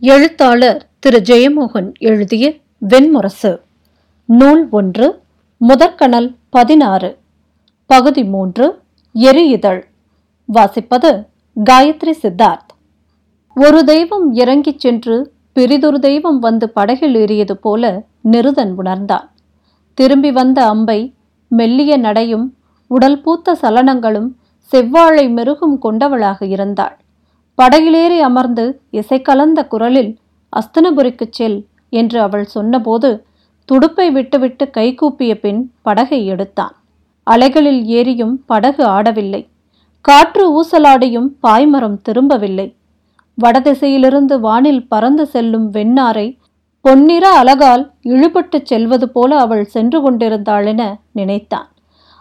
எழுத்தாளர் திரு ஜெயமோகன் எழுதிய வெண்முரசு. நூல் ஒன்று முதற்கணல் பதினாறு. பகுதி மூன்று எரி இதழ் வாசிப்பது காயத்ரி சித்தார்த். ஒரு தெய்வம் இறங்கிச் சென்று பிரிதொரு தெய்வம் வந்து படகில் ஏறியது போல நிருதன் உணர்ந்தான். திரும்பி வந்த அம்பை மெல்லிய நடையும் உடல் பூத்த சலனங்களும் செவ்வாழை மெருகும் கொண்டவளாக இருந்தாள். படகிலேறி அமர்ந்து இசை கலந்த குரலில் அஸ்தனபுரிக்குச் செல் என்று அவள் சொன்னபோது துடுப்பை விட்டுவிட்டு கைகூப்பிய பின் படகை எடுத்தான். அலைகளில் ஏறியும் படகு ஆடவில்லை. காற்று ஊசலாடியும் பாய்மரம் திரும்பவில்லை. வடதிசையிலிருந்து வானில் பறந்து செல்லும் வெண்ணாரை பொன்னிற அலகால் இழுபட்டுச் செல்வது போல அவள் சென்று கொண்டிருந்தாளென நினைத்தான்.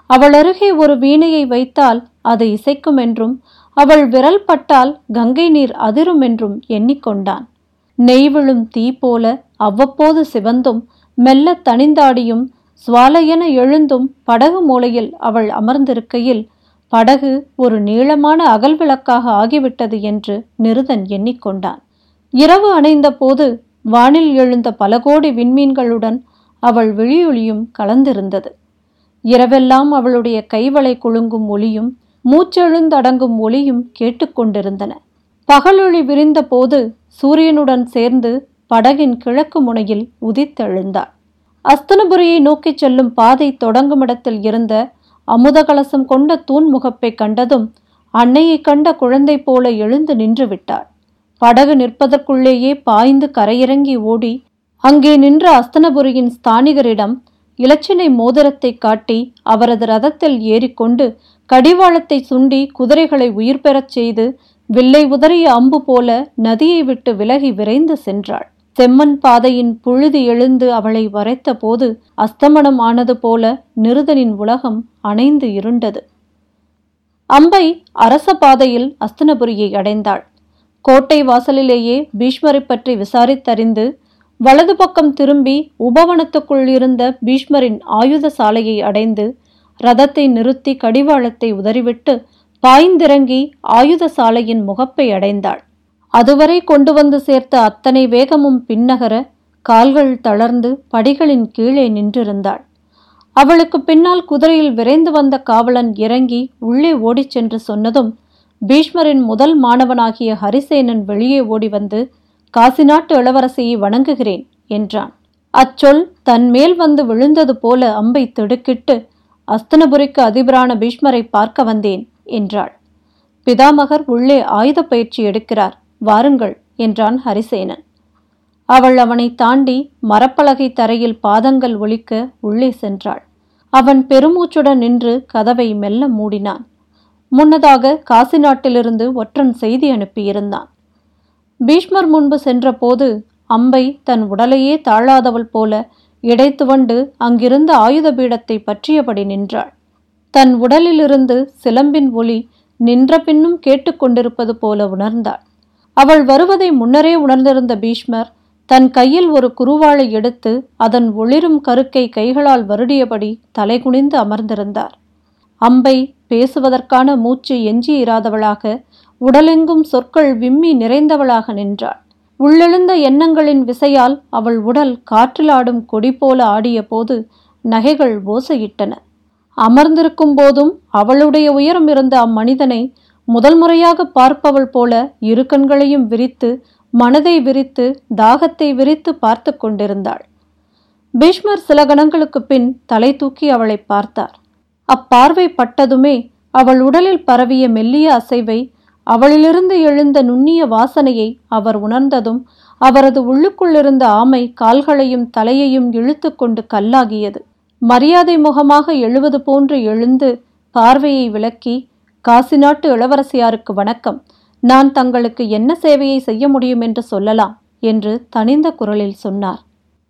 அவள் அருகே ஒரு வீணையை வைத்தால் அது இசைக்கும் என்றும் அவள் விரல் பட்டால் கங்கை நீர் அதிரும் என்றும் எண்ணிக்கொண்டான். நெய்விழும் தீ போல அவ்வப்போது சிவந்தும் மெல்ல தனிந்தாடியும் சுவாலையென எழுந்தும் படகு மூலையில் அவள் அமர்ந்திருக்கையில் படகு ஒரு நீளமான அகல் விளக்காக ஆகிவிட்டது என்று நிருதன் எண்ணிக்கொண்டான். இரவு அணைந்த போது வானில் எழுந்த பல கோடி விண்மீன்களுடன் அவள் விழியொளியும் கலந்திருந்தது. இரவெல்லாம் அவளுடைய கைவளை குலுங்கும் ஒளியும் மூச்செழுந்தடங்கும் ஒளியும் கேட்டுக்கொண்டிருந்தன. பகலொளி விரிந்த போது சூரியனுடன் சேர்ந்து படகின் கிழக்கு முனையில் உதித்தெழுந்தார் அஸ்தனபுரியை நோக்கிச் செல்லும் பாதை தொடங்கும் இடத்தில் இருந்த அமுதகலசம் கொண்ட தூண் முகப்பை கண்டதும் அன்னையை கண்ட குழந்தை போல எழுந்து நின்று விட்டாள். படகு நிற்பதற்குள்ளேயே பாய்ந்து கரையிறங்கி ஓடி அங்கே நின்ற அஸ்தனபுரியின் ஸ்தானிகரிடம் இலச்சினை மோதிரத்தை காட்டி அவரது ரதத்தில் ஏறிக்கொண்டு கடிவாளத்தை சுண்டி குதிரைகளை உயிர் பெறச் செய்து வில்லை உதறிய அம்பு போல நதியை விட்டு விலகி விரைந்து சென்றாள். செம்மன் பாதையின் புழுதி எழுந்து அவளை வரைத்த போது அஸ்தமனம் ஆனது போல நிருதனின் உலகம் அணைந்து இருண்டது. அம்பை அரச பாதையில் அஸ்தனபுரியை அடைந்தாள். கோட்டை வாசலிலேயே பீஷ்மரை பற்றி விசாரித்தறிந்து வலது பக்கம் திரும்பி உபவனத்துக்குள் இருந்த பீஷ்மரின் ஆயுத சாலையை அடைந்து ரதத்தை நிறுத்தி கடிவாளத்தை உதறிவிட்டு பாய்ந்திறங்கி ஆயுத சாலையின் முகப்பை அடைந்தாள். அதுவரை கொண்டு வந்து சேர்த்த அத்தனை வேகமும் பின்னகர கால்கள் தளர்ந்து படிகளின் கீழே நின்றிருந்தாள். அவளுக்கு பின்னால் குதிரையில் விரைந்து வந்த காவலன் இறங்கி உள்ளே ஓடிச் சென்று சொன்னதும் பீஷ்மரின் முதல் மாணவனாகிய ஹரிசேனன் வெளியே ஓடி வந்து காசி நாட்டு இளவரசியை வணங்குகிறேன் என்றான். அச்சொல் தன் மேல் வந்து விழுந்தது போல அம்பை திடுக்கிட்டு அஸ்தனபுரிக்கு அதிபரான பீஷ்மரை பார்க்க வந்தேன் என்றாள். பிதாமகர் உள்ளே ஆயுத பயிற்சி எடுக்கிறார் வாருங்கள் என்றான் ஹரிசேனன். அவள் அவனை தாண்டி மரப்பலகை தரையில் பாதங்கள் ஒழிக்க உள்ளே சென்றாள். அவன் பெருமூச்சுடன் நின்று கதவை மெல்ல மூடினான். முன்னதாக காசி நாட்டிலிருந்து ஒற்றன் செய்தி அனுப்பியிருந்தான். பீஷ்மர் முன்பு சென்றபோது அம்பை தன் உடலையே தாழாதவள் போல இடைத்துவண்டு அங்கிருந்த ஆயுத பீடத்தை பற்றியபடி நின்றாள். தன் உடலிலிருந்து சிலம்பின் ஒளி நின்ற பின்னும் கேட்டுக்கொண்டிருப்பது போல உணர்ந்தாள். அவள் வருவதை முன்னரே உணர்ந்திருந்த பீஷ்மர் தன் கையில் ஒரு குருவாளை எடுத்து அதன் ஒளிரும் கருக்கை கைகளால் வருடியபடி தலைகுனிந்து அமர்ந்திருந்தார். அம்பை பேசுவதற்கான மூச்சு எஞ்சி இராதவளாக உடலெங்கும் சொற்கள் விம்மி நிறைந்தவளாக நின்றாள். உள்ளெழுந்த எண்ணங்களின் விசையால் அவள் உடல் காற்றிலாடும் கொடி போல ஆடிய போது நகைகள் ஓசையிட்டன. அமர்ந்திருக்கும் போதும் அவளுடைய உயரம் இருந்த அம்மனிதனை முதல் முறையாக பார்ப்பவள் போல இரு கண்களையும் விரித்து மனதை விரித்து தாகத்தை விரித்து பார்த்து கொண்டிருந்தாள். பீஷ்மர் சில கணங்களுக்கு பின் தலை தூக்கி அவளை பார்த்தார். அப்பார்வை பட்டதுமே அவள் உடலில் பரவிய மெல்லிய அசைவை அவளிலிருந்து எழுந்த நுண்ணிய வாசனையை அவர் உணர்ந்ததும் அவரது உள்ளுக்குள்ளிருந்த ஆமை கால்களையும் தலையையும் இழுத்து கொண்டு கல்லாகியது. மரியாதை முகமாக எழுவது போன்று எழுந்து பார்வையை விளக்கி காசி நாட்டு இளவரசியாருக்கு வணக்கம். நான் தங்களுக்கு என்ன சேவையை செய்ய முடியும் என்று சொல்லலாம் என்று தனிந்த குரலில் சொன்னார்.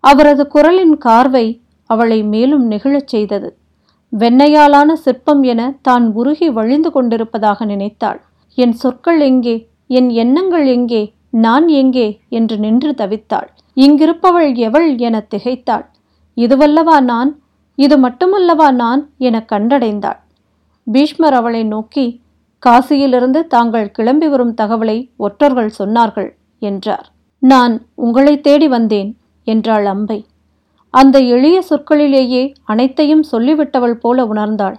அவரது குரலின் கார்வை அவளை மேலும் நெகிழச் செய்தது. வெண்ணையாலான சிற்பம் என தான் உருகி வழிந்து கொண்டிருப்பதாக நினைத்தாள். என் சொற்கள் எங்கே? என் எண்ணங்கள் எங்கே? நான் எங்கே? என்று நின்று தவித்தாள். இங்கிருப்பவள் எவள் என திகைத்தாள். இதுவல்லவா நான்? இது மட்டுமல்லவா நான்? என கண்டடைந்தாள். பீஷ்மர் அவளை நோக்கி காசியிலிருந்து தாங்கள் கிளம்பி வரும் தகவலை ஒற்றர்கள் சொன்னார்கள் என்றார். நான் உங்களை தேடி வந்தேன் என்றாள் அம்பை. அந்த எளிய சொற்களிலேயே அனைத்தையும் சொல்லிவிட்டவள் போல உணர்ந்தாள்.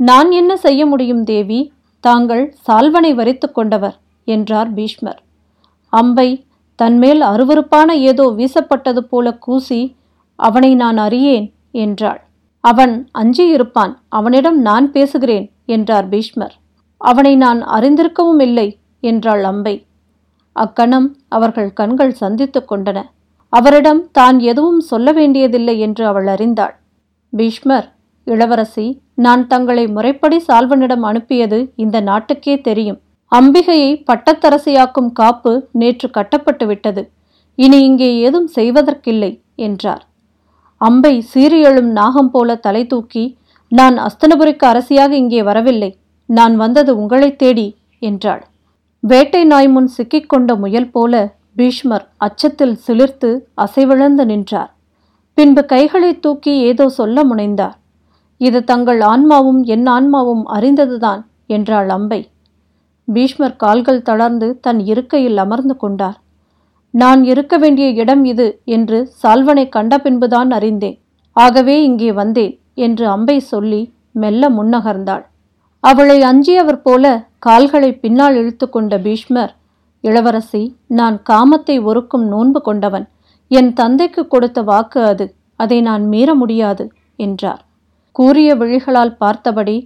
நான் என்ன செய்ய முடியும் தேவி? தாங்கள் சால்வனை வரித்து கொண்டவர் என்றார் பீஷ்மர். அம்பை தன்மேல் அருவருப்பான ஏதோ வீசப்பட்டது போல கூசி அவனை நான் அறியேன் என்றாள். அவன் அஞ்சியிருப்பான் அவனிடம் நான் பேசுகிறேன் என்றார் பீஷ்மர். அவனை நான் அறிந்திருக்கவும் இல்லை என்றாள் அம்பை. அக்கணம் அவர்கள் கண்கள் சந்தித்து கொண்டன. அவரிடம் தான் எதுவும் சொல்ல வேண்டியதில்லை என்று அவள் அறிந்தாள். பீஷ்மர் இளவரசி நான் தங்களை முறைப்படி சால்வனிடம் அனுப்பியது இந்த நாட்டுக்கே தெரியும். அம்பிகையை பட்டத்தரசியாக்கும் காப்பு நேற்று கட்டப்பட்டு விட்டது இனி இங்கே ஏதும் செய்வதற்கில்லை என்றார். அம்பை சீரியெழும் நாகம் போல தலை தூக்கி நான் அஸ்தனபுரிக்கு அரசியாக இங்கே வரவில்லை நான் வந்தது உங்களைத் தேடி என்றாள். வேட்டை நாய் முன் சிக்கிக்கொண்ட முயல் போல பீஷ்மர் அச்சத்தில் சிலிர்த்து அசைவிழந்து நின்றார். பின்பு கைகளை தூக்கி ஏதோ சொல்ல முனைந்தார். இது தங்கள் ஆன்மாவும் என் ஆன்மாவும் அறிந்ததுதான் என்றாள் அம்பை. பீஷ்மர் கால்கள் தளர்ந்து தன் இருக்கையில் அமர்ந்து கொண்டார். நான் இருக்க வேண்டிய இடம் இது என்று சால்வனை கண்ட பின்புதான் அறிந்தேன். ஆகவே இங்கே வந்தேன் என்று அம்பை சொல்லி மெல்ல முன்னகர்ந்தாள். அவளை அஞ்சியவர் போல கால்களை பின்னால் இழுத்து கொண்ட பீஷ்மர் இளவரசி நான் காமத்தை ஒருக்கும் நோன்பு கொண்டவன். என் தந்தைக்கு கொடுத்த வாக்கு அது. அதை நான் மீற முடியாது என்றார். கூறிய விழிகளால் பார்த்தபடி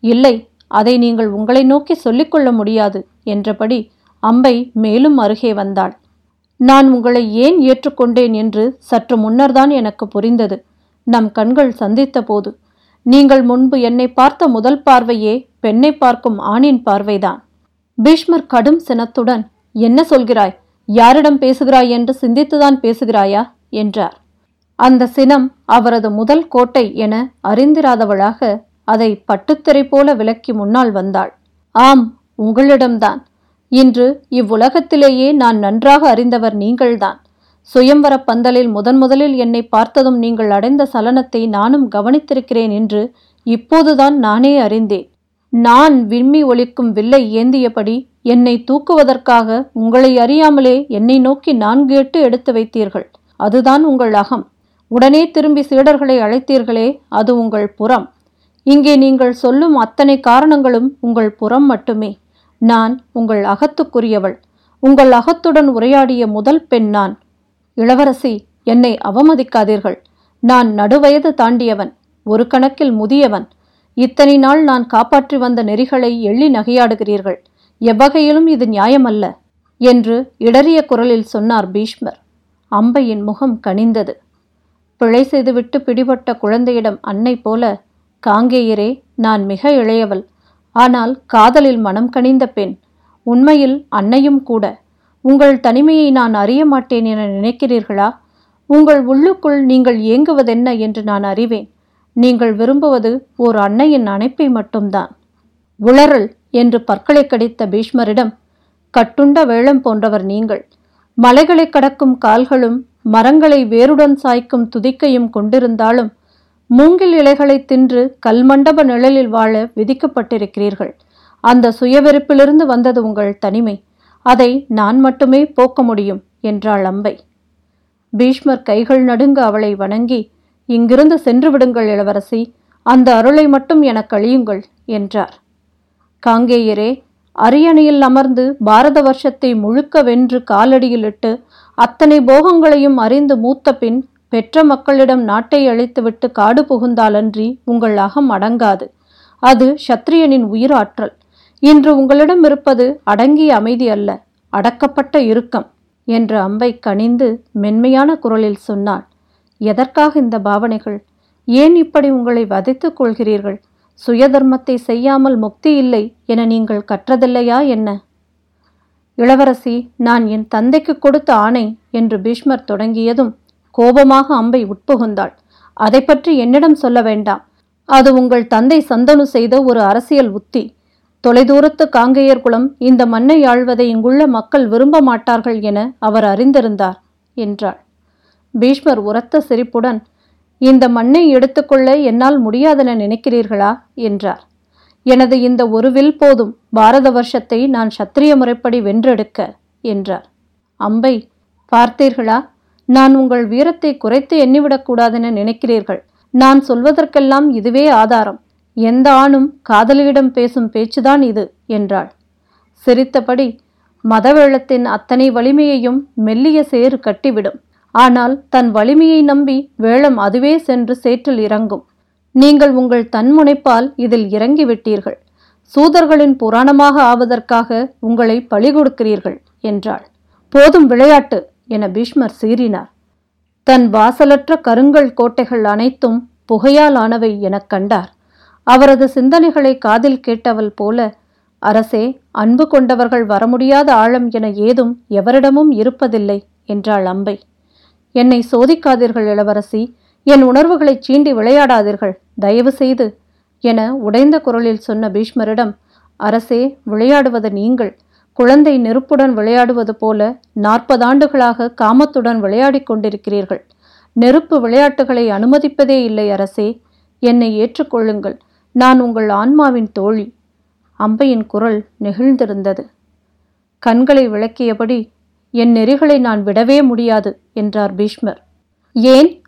இல்லை அதை நீங்கள் உங்களை நோக்கி சொல்லிக்கொள்ள முடியாது என்றபடி அம்பை மேலும் அருகே வந்தாள். நான் உங்களை ஏன் ஏற்றுக்கொண்டேன் என்று சற்று முன்னர்தான் எனக்கு புரிந்தது. நம் கண்கள் சந்தித்த போது நீங்கள் முன்பு என்னை பார்த்த முதல் பார்வையே பெண்ணை பார்க்கும் ஆணின் பார்வைதான். பீஷ்மர் கடும் சினத்துடன் என்ன சொல்கிறாய்? யாரிடம் பேசுகிறாய் என்று சிந்தித்துதான் பேசுகிறாயா? என்றார். அந்த சினம் அவரது முதல் கோட்டை என அறிந்திராதவளாக அதை பட்டுத்திரை போல விலக்கி முன்னால் வந்தாள். ஆம் உங்களிடம்தான். இன்று இவ்வுலகத்திலேயே நான் நன்றாக அறிந்தவர் நீங்கள்தான். சுயம்வர பந்தலில் முதன் முதலில் என்னை பார்த்ததும் நீங்கள் அடைந்த சலனத்தை நானும் கவனித்திருக்கிறேன் என்று இப்போதுதான் நானே அறிந்தேன். நான் விம்மி ஒலிக்கும் வில்லை ஏந்தியபடி என்னை தூக்குவதற்காக உங்களை அறியாமலே என்னை நோக்கி நான்கு எட்டு எடுத்து வைத்தீர்கள். அதுதான் உங்கள் அகம். உடனே திரும்பி சீடர்களை அழைத்தீர்களே அது உங்கள் புறம். இங்கே நீங்கள் சொல்லும் அத்தனை காரணங்களும் உங்கள் புறம் மட்டுமே. நான் உங்கள் அகத்துக்குரியவள். உங்கள் அகத்துடன் உரையாடிய முதல் பெண் நான். இளவரசி என்னை அவமதிக்காதீர்கள். நான் நடுவயது தாண்டியவன் ஒரு கணக்கில் முதியவன். இத்தனை நாள் நான் காப்பாற்றி வந்த நெறிகளை எள்ளி நகையாடுகிறீர்கள். எவ்வகையிலும் இது நியாயமல்ல என்று இடறிய குரலில் சொன்னார் பீஷ்மர். அம்பையின் முகம் கனிந்தது. பிழை செய்துவிட்டு பிடிபட்ட குழந்தையிடம் அன்னை போல காங்கேயரே நான் மிக இளையவள். ஆனால் காதலில் மனம் கனிந்த பெண். உண்மையில் அன்னையும் கூட. உங்கள் தனிமையை நான் அறிய மாட்டேன் என நினைக்கிறீர்களா? உங்கள் உள்ளுக்குள் நீங்கள் ஏங்குவதென்ன என்று நான் அறிவேன். நீங்கள் விரும்புவது ஓர் அன்னையின் அணைப்பை மட்டும்தான். உளறல் என்று பற்களை கடித்த பீஷ்மரிடம் கட்டுண்ட வேளம் போன்றவர் நீங்கள். மலைகளை கடக்கும் கால்களும் மரங்களை வேருடன் சாய்க்கும் துதிக்கையும் கொண்டிருந்தாலும் மூங்கில் இலைகளை தின்று கல்மண்டப நிழலில் வாழ விதிக்கப்பட்டிருக்கிறீர்கள். அந்த சுயவெறுப்பிலிருந்து வந்தது உங்கள் தனிமை. அதை நான் மட்டுமே போக்க முடியும் என்றாள் அம்பை. பீஷ்மர் கைகள் நடுங்க அவளை வணங்கி இங்கிருந்து சென்று விடுங்கள் இளவரசி அந்த அருளை மட்டும் எனக் அழியுங்கள் என்றார். காங்கேயரே அரியணையில் அமர்ந்து பாரத வருஷத்தை முழுக்க வென்று காலடியிலிட்டு அத்தனை போகங்களையும் அறிந்து மூத்த பின் பெற்ற மக்களிடம் நாட்டை அழித்துவிட்டு காடு புகுந்தாலன்றி உங்கள் அகம் அடங்காது. அது சத்திரியனின் உயிராற்றல். இன்று உங்களிடம் இருப்பது அடங்கிய அமைதி அல்ல அடக்கப்பட்ட இறுக்கம் என்ற அம்பை கனிந்து மென்மையான குரலில் சொன்னாள். எதற்காக இந்த பாவனைகள்? ஏன் இப்படி உங்களை வதைத்துக் கொள்கிறீர்கள்? சுயதர்மத்தை செய்யாமல் முக்தி இல்லை என நீங்கள் கற்றதில்லையா என்ன? இளவரசி நான் என் தந்தைக்கு கொடுத்த ஆணை என்று பீஷ்மர் தொடங்கியதும் கோபமாக அம்பை உட்புகுந்தாள். அதை பற்றி என்னிடம் சொல்ல வேண்டாம். அது உங்கள் தந்தை சந்தனு செய்த ஒரு அரசியல் உத்தி. தொலைதூரத்து காங்கேயர் குலம் இந்த மண்ணை ஆழ்வதை இங்குள்ள மக்கள் விரும்ப மாட்டார்கள் என அவர் அறிந்திருந்தார் என்றாள். பீஷ்மர் உரத்த சிரிப்புடன் இந்த மண்ணை எடுத்துக்கொள்ள என்னால் முடியாதென நினைக்கிறீர்களா? என்றார். எனது இந்த ஒரு வில் போதும். பாரத வருஷத்தை நான் சத்திரிய முறைப்படி வென்றெடுக்க என்றார். அம்பை பார்த்தீர்களா? நான் உங்கள் வீரத்தை குறைத்து எண்ணிவிடக்கூடாதென நினைக்கிறீர்கள். நான் சொல்வதற்கெல்லாம் இதுவே ஆதாரம். எந்த ஆணும் காதலியிடம் பேசும் பேச்சுதான் இது என்றாள். சிரித்தபடி மதவேளத்தின் அத்தனை வலிமையையும் மெல்லிய சேறு கட்டிவிடும். ஆனால் தன் வலிமையை நம்பி வேளம் அதுவே சென்று சேற்றில் இறங்கும். நீங்கள் உங்கள் தன்முனைப்பால் இதில் இறங்கிவிட்டீர்கள். சூதர்களின் புராணமாக ஆவதற்காக உங்களை பழி கொடுக்கிறீர்கள் என்றாள். போதும் விளையாட்டு என பீஷ்மர் சீறினார். தன் வாசலற்ற கருங்கல் கோட்டைகள் அனைத்தும் புகையால் ஆனவை எனக் கண்டார். அவரது சிந்தனைகளை காதில் கேட்டவள் போல அரசே அன்பு கொண்டவர்கள் வர முடியாத ஆழம் என ஏதும் எவரிடமும் இருப்பதில்லை என்றாள் அம்பை. என்னை சோதிக்காதீர்கள் இளவரசி. என் உணர்வுகளைச் சீண்டி விளையாடாதீர்கள். தயவு செய்து என உடைந்த குரலில் சொன்ன பீஷ்மரிடம் அரசே விளையாடுவது நீங்கள். குழந்தை நெருப்புடன் விளையாடுவது போல நாற்பதாண்டுகளாக காமத்துடன் விளையாடிக் கொண்டிருக்கிறீர்கள். நெருப்பு விளையாட்டுகளை அனுமதிப்பதே இல்லை அரசே. என்னை ஏற்றுக்கொள்ளுங்கள். நான் உங்கள் ஆன்மாவின் தோழி. அம்பையின் குரல் நெகிழ்ந்திருந்தது. கண்களை விளக்கியபடி என் நெறிகளை நான் விடவே முடியாது என்றார் பீஷ்மர். ஏன்?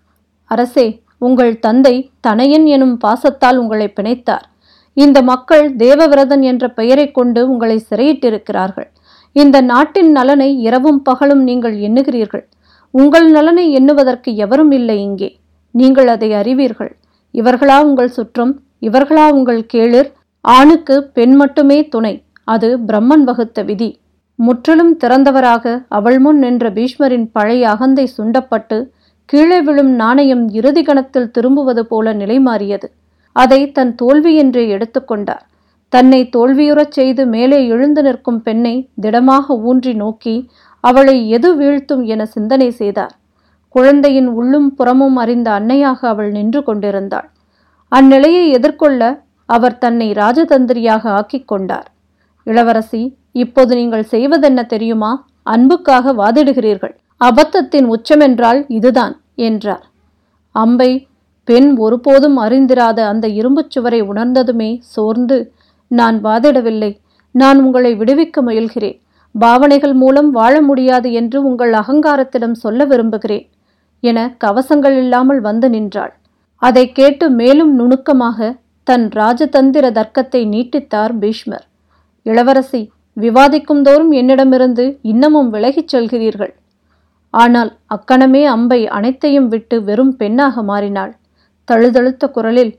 அரசே உங்கள் தந்தை தனையன் எனும் பாசத்தால் உங்களை பிணைத்தார். இந்த மக்கள் தேவவிரதன் என்ற பெயரைக் கொண்டு உங்களை சிறையிட்டிருக்கிறார்கள். இந்த நாட்டின் நலனை இரவும் பகலும் நீங்கள் எண்ணுகிறீர்கள். உங்கள் நலனை எண்ணுவதற்கு எவரும் இல்லை இங்கே. நீங்கள் அதை அறிவீர்கள். இவர்களா உங்கள் சுற்றம் இவர்களா உங்கள் கேளிர்? ஆணுக்கு பெண் மட்டுமே துணை. அது பிரம்மன் வகுத்த விதி. முற்றிலும் திறந்தவராக அவள் முன் நின்ற பீஷ்மரின் பழைய அகந்தை சுண்டப்பட்டு கீழே விழும் நாணயம் இறுதி கணத்தில் திரும்புவது போல நிலை மாறியது அதை தன் தோல்வி என்றே எடுத்துக்கொண்டார் தன்னை தோல்வியுறச் செய்து மேலே எழுந்து நிற்கும் பெண்ணை திடமாக ஊன்றி நோக்கி அவளை எது வீழ்த்தும் என சிந்தனை செய்தார். குழந்தையின் உள்ளும் புறமும் அறிந்த அன்னையாக அவள் நின்று கொண்டிருந்தாள். அந்நிலையை எதிர்கொள்ள அவர் தன்னை ராஜதந்திரியாக ஆக்கிக் கொண்டார். இளவரசி இப்போது நீங்கள் செய்வதென்ன தெரியுமா? அன்புக்காக வாதிடுகிறீர்கள். அபத்தத்தின் உச்சமென்றால் இதுதான் என்றார். அம்பை பெண் ஒருபோதும் அறிந்திராத அந்த இரும்புச் சுவரை உணர்ந்ததுமே சோர்ந்து நான் வாதிடவில்லை. நான் உங்களை விடுவிக்க முயல்கிறேன். பாவனைகள் மூலம் வாழ முடியாது என்று உங்கள் அகங்காரத்திடம் சொல்ல விரும்புகிறேன் என கவசங்கள் இல்லாமல் வந்து நின்றாள். அதை கேட்டு மேலும் நுணுக்கமாக தன் ராஜதந்திர தர்க்கத்தை நீட்டித்தார் பீஷ்மர். இளவரசி விவாதிக்கும் தோறும் என்னிடமிருந்து இன்னமும் விலகிச் செல்கிறீர்கள். ஆனால் அக்கணமே அம்பை அனைத்தையும் விட்டு வெறும் பெண்ணாக மாறினாள். தழுதழுத்த குரலில்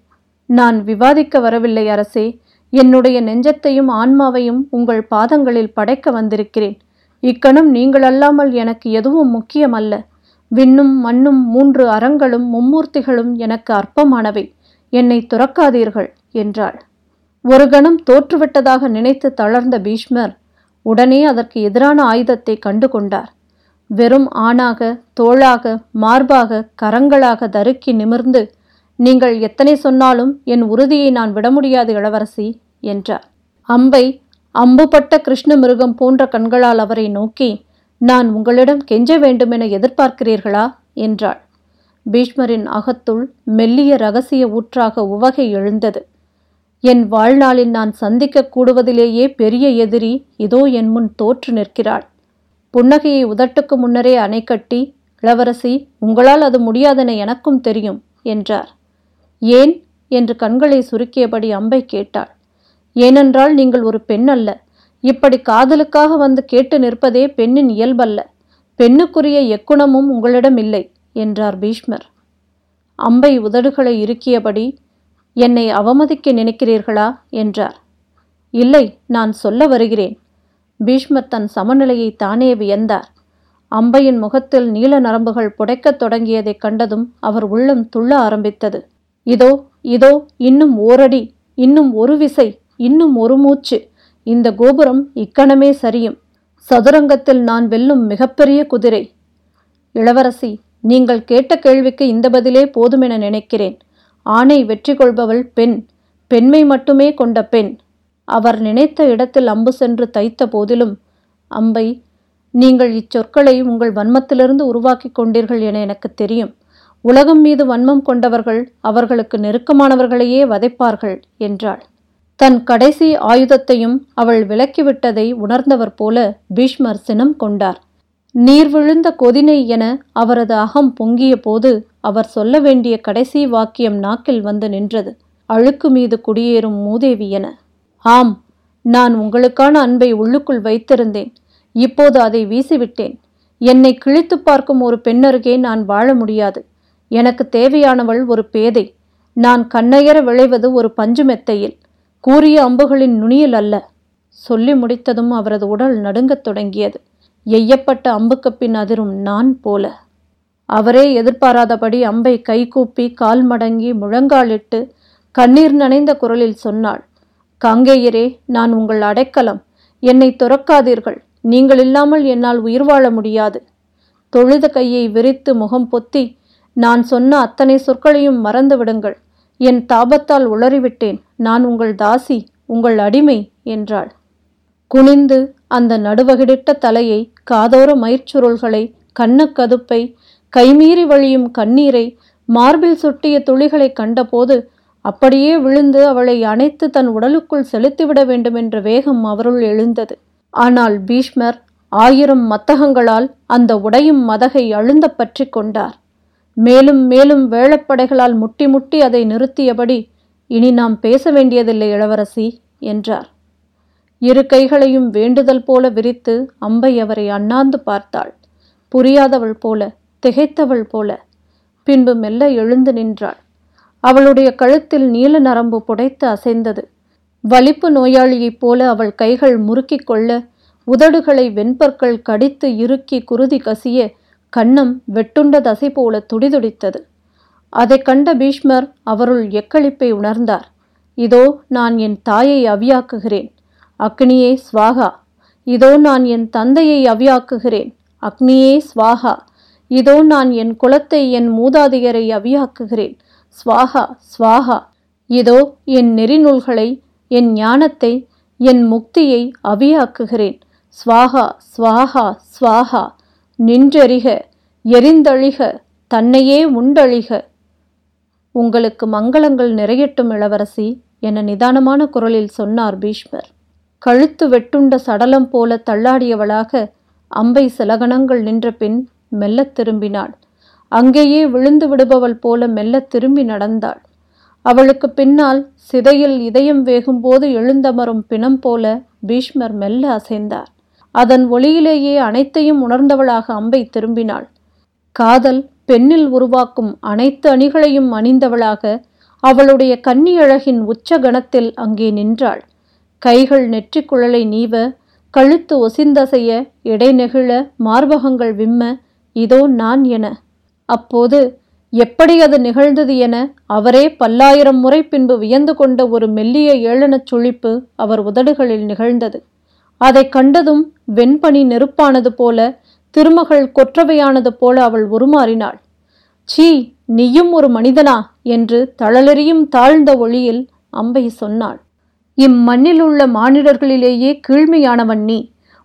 நான் விவாதிக்க வரவில்லை அரசே என்னுடைய நெஞ்சத்தையும் ஆன்மாவையும் உங்கள் பாதங்களில் படைக்க வந்திருக்கிறேன். இக்கணம் நீங்கள் அல்லாமல் எனக்கு எதுவும் முக்கியமல்ல. விண்ணும் மண்ணும் மூன்று அறங்களும் மும்மூர்த்திகளும் எனக்கு அற்பமானவை. என்னை துறக்காதீர்கள் என்றாள். ஒரு கணம் தோற்றுவிட்டதாக நினைத்து தளர்ந்த பீஷ்மர் உடனே அதற்கு எதிரான ஆயுதத்தை கண்டு கொண்டார். வெறும் ஆணாக தோளாக மார்பாக கரங்களாக தருக்கி நிமிர்ந்து நீங்கள் எத்தனை சொன்னாலும் என் உறுதியை நான் விட முடியாது இளவரசி என்றார். அம்பை அம்புபட்ட கிருஷ்ண மிருகம் போன்ற கண்களால் அவரை நோக்கி நான் உங்களிடம் கெஞ்ச வேண்டுமென எதிர்பார்க்கிறீர்களா? என்றாள். பீஷ்மரின் அகத்துள் மெல்லிய ரகசிய ஊற்றாக உவகை எழுந்தது. என் வாழ்நாளில் நான் சந்திக்க கூடுவதிலேயே பெரிய எதிரி இதோ என் முன் தோற்று நிற்கிறாள். புன்னகையை உதட்டுக்கு முன்னரே அணை கட்டி இளவரசி உங்களால் அது முடியாதென எனக்கும் தெரியும் என்றார். ஏன்? என்று கண்களை சுருக்கியபடி அம்பை கேட்டாள். ஏனென்றால் நீங்கள் ஒரு பெண் அல்ல இப்படி காதலுக்காக வந்து கேட்டு நிற்பதே பெண்ணின் இயல்பல்ல. பெண்ணுக்குரிய எக்குணமும் உங்களிடம் இல்லை என்றார் பீஷ்மர். அம்பை உதடுகளை இறுக்கியபடி என்னை அவமதிக்க நினைக்கிறீர்களா? என்றார். இல்லை நான் சொல்ல வருகிறேன். பீஷ்மர் தன் சமநிலையை தானே வியந்தார். அம்பையின் முகத்தில் நீல நரம்புகள் புடைக்கத் தொடங்கியதைக் கண்டதும் அவர் உள்ளம் துள்ள ஆரம்பித்தது. இதோ இதோ இன்னும் ஓரடி இன்னும் ஒரு விசை இன்னும் ஒரு மூச்சு. இந்த கோபுரம் இக்கணமே சரியும். சதுரங்கத்தில் நான் வெல்லும் மிகப்பெரிய குதிரை. இளவரசி நீங்கள் கேட்ட கேள்விக்கு இந்த பதிலே போதுமென நினைக்கிறேன். ஆணை வெற்றி கொள்பவள் பெண் பெண்மை மட்டுமே கொண்ட பெண். அவர் நினைத்த இடத்தில் அம்பு சென்று தைத்த போதிலும் அம்பை நீங்கள் இச்சொற்களை உங்கள் வன்மத்திலிருந்து உருவாக்கி கொண்டீர்கள் என எனக்கு தெரியும். உலகம் மீது வன்மம் கொண்டவர்கள் அவர்களுக்கு நெருக்கமானவர்களையே வதைப்பார்கள் என்றாள். தன் கடைசி ஆயுதத்தையும் அவள் விலக்கிவிட்டதை உணர்ந்தவர் போல பீஷ்மர் சினம் கொண்டார். நீர் விழுந்த கொதினை என அவரது அகம் பொங்கிய போது அவர் சொல்ல வேண்டிய கடைசி வாக்கியம் நாக்கில் வந்து நின்றது. அழுக்கு மீது குடியேறும் மூதேவி என. ஆம் நான் உங்களுக்கான அன்பை உள்ளுக்குள் வைத்திருந்தேன். இப்போது அதை வீசிவிட்டேன். என்னை கிழித்து பார்க்கும் ஒரு பெண்ணருகே நான் வாழ முடியாது. எனக்கு தேவையானவள் ஒரு பேதை. நான் கண்ணையர விளைவது ஒரு பஞ்சு மெத்தையில். கூறிய அம்புகளின் நுனியில் அல்ல. சொல்லி முடித்ததும் அவரது உடல் நடுங்கத் தொடங்கியது. எய்யப்பட்ட அம்புக்கு பின் அதிரும் நான் போல. அவரே எதிர்பாராதபடி அம்பை கைகூப்பி கால் மடங்கி முழங்காலிட்டு கண்ணீர் நனைந்த குரலில் சொன்னாள் காங்கேயரே நான் உங்கள் அடைக்கலம். என்னை துறக்காதீர்கள். நீங்கள் இல்லாமல் என்னால் உயிர் வாழ முடியாது தொழுத கையை விரித்து முகம் பொத்தி நான் சொன்ன அத்தனை சொற்களையும் மறந்து விடுங்கள். என் தாபத்தால் உளறிவிட்டேன். நான் உங்கள் தாசி உங்கள் அடிமை என்றாள். குனிந்து அந்த நடுவகிடிட்ட தலையை காதோர மயிர்ச்சுருள்களை கண்ணக்கதுப்பை கைமீறி வழியும் கண்ணீரை மார்பில் சுட்டிய துளிகளை கண்டபோது அப்படியே விழுந்து அவளை அணைத்து தன் உடலுக்குள் செலுத்திவிட வேண்டுமென்ற வேகம் அவருள் எழுந்தது. ஆனால் பீஷ்மர் ஆயிரம் மத்தகங்களால் அந்த உடையும் மதகை அழுந்த பற்றி கொண்டார். மேலும் மேலும் வேளப்படைகளால் முட்டி முட்டி அதை நிறுத்தியபடி இனி நாம் பேச வேண்டியதில்லை இளவரசி என்றார். இரு கைகளையும் வேண்டுதல் போல விரித்து அம்பை அவரை அண்ணாந்து பார்த்தாள். புரியாதவள் போல திகைத்தவள் போல. பின்பு மெல்ல எழுந்து நின்றாள். அவளுடைய கழுத்தில் நீல நரம்பு புடைத்து அசைந்தது. வலிப்பு நோயாளியைப் போல அவள் கைகள் முறுக்கிக் கொள்ள உதடுகளை வெண்பற்கள் கடித்து இறுக்கி குருதி கசிய கண்ணம் வெட்டுண்ட தசை போல துடிதுடித்தது. அதைக் கண்ட பீஷ்மர் அவருள் எக்களிப்பை உணர்ந்தார். இதோ நான் என் தாயை அவியாக்குகிறேன். அக்னியே ஸ்வாகா. இதோ நான் என் தந்தையை அவியாக்குகிறேன். அக்னியே ஸ்வாகா. இதோ நான் என் குலத்தை என் மூதாதையரை அவியாக்குகிறேன். ஸ்வாகா ஸ்வாகா இதோ என் நெறிநூல்களை என் ஞானத்தை என் முக்தியை அவியாக்குகிறேன். ஸ்வாகா ஸ்வாகா ஸ்வாகா நின்றெறிக எரிந்தழிக தன்னையே உண்டழிக. உங்களுக்கு மங்களங்கள் நிறையட்டும் இளவரசி என நிதானமான குரலில் சொன்னார் பீஷ்மர். கழுத்து வெட்டுண்ட சடலம் போல தள்ளாடியவளாக அம்பை சிலகணங்கள் நின்ற பின் மெல்லத் திரும்பினாள். அங்கேயே விழுந்து விடுபவள் போல மெல்லத் திரும்பி நடந்தாள். அவளுக்கு பின்னால் சிதையில் இதயம் வேகும்போது எழுந்தமரும் பிணம் போல பீஷ்மர் மெல்ல அசைந்தார். அதன் ஒளியிலேயே அனைத்தையும் உணர்ந்தவளாக அம்பை திரும்பினாள். காதல் பெண்ணில் உருவாக்கும் அனைத்து அணிகளையும் அணிந்தவளாக அவளுடைய கன்னியழகின் உச்ச கணத்தில் அங்கே நின்றாள். கைகள் நெற்றிக் குழலை நீவ கழுத்து ஒசிந்தசைய இடைநெகிழ மார்பகங்கள் விம்ம இதோ நான் என. அப்போது எப்படி அது நிகழ்ந்தது என அவரே பல்லாயிரம் முறை பின்பு வியந்து கொண்ட ஒரு மெல்லிய ஏளனச் சுழிப்பு அவர் உதடுகளில் நிகழ்ந்தது. அதைக் கண்டதும் வெண்பனி நெருப்பானது போல திருமகள் கொற்றவையானது போல அவள் உருமாறினாள். சீ நீயும் ஒரு மனிதனா என்று தளலெறியும் தாழ்ந்த ஒளியில் அம்பை சொன்னாள். இம்மண்ணில் உள்ள மானிடர்களிலேயே கீழ்மையானவன் நீ.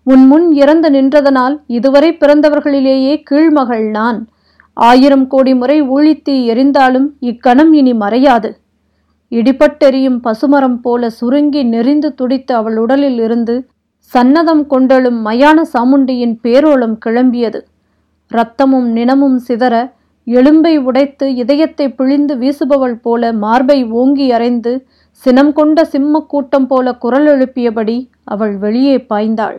உன் முன் இறந்து நின்றதனால் இதுவரை பிறந்தவர்களிலேயே கீழ்மகள் நான். ஆயிரம் கோடி முறை ஊழித்தீ எரிந்தாலும் இக்கணம் இனி மறையாது. இடிபட்டெறியும் பசுமரம் போல சுருங்கி நெறிந்து துடித்த அவள் உடலில் இருந்து சன்னதம் கொண்டெழும் மயான சாமுண்டியின் பேரோளம் கிளம்பியது. இரத்தமும் நினமும் சிதற எலும்பை உடைத்து இதயத்தை பிழிந்து வீசுபவள் போல மார்பை ஓங்கி அறைந்து சினம் கொண்ட சிம்ம கூட்டம் போல குரல் எழுப்பியபடி அவள் வெளியே பாய்ந்தாள்.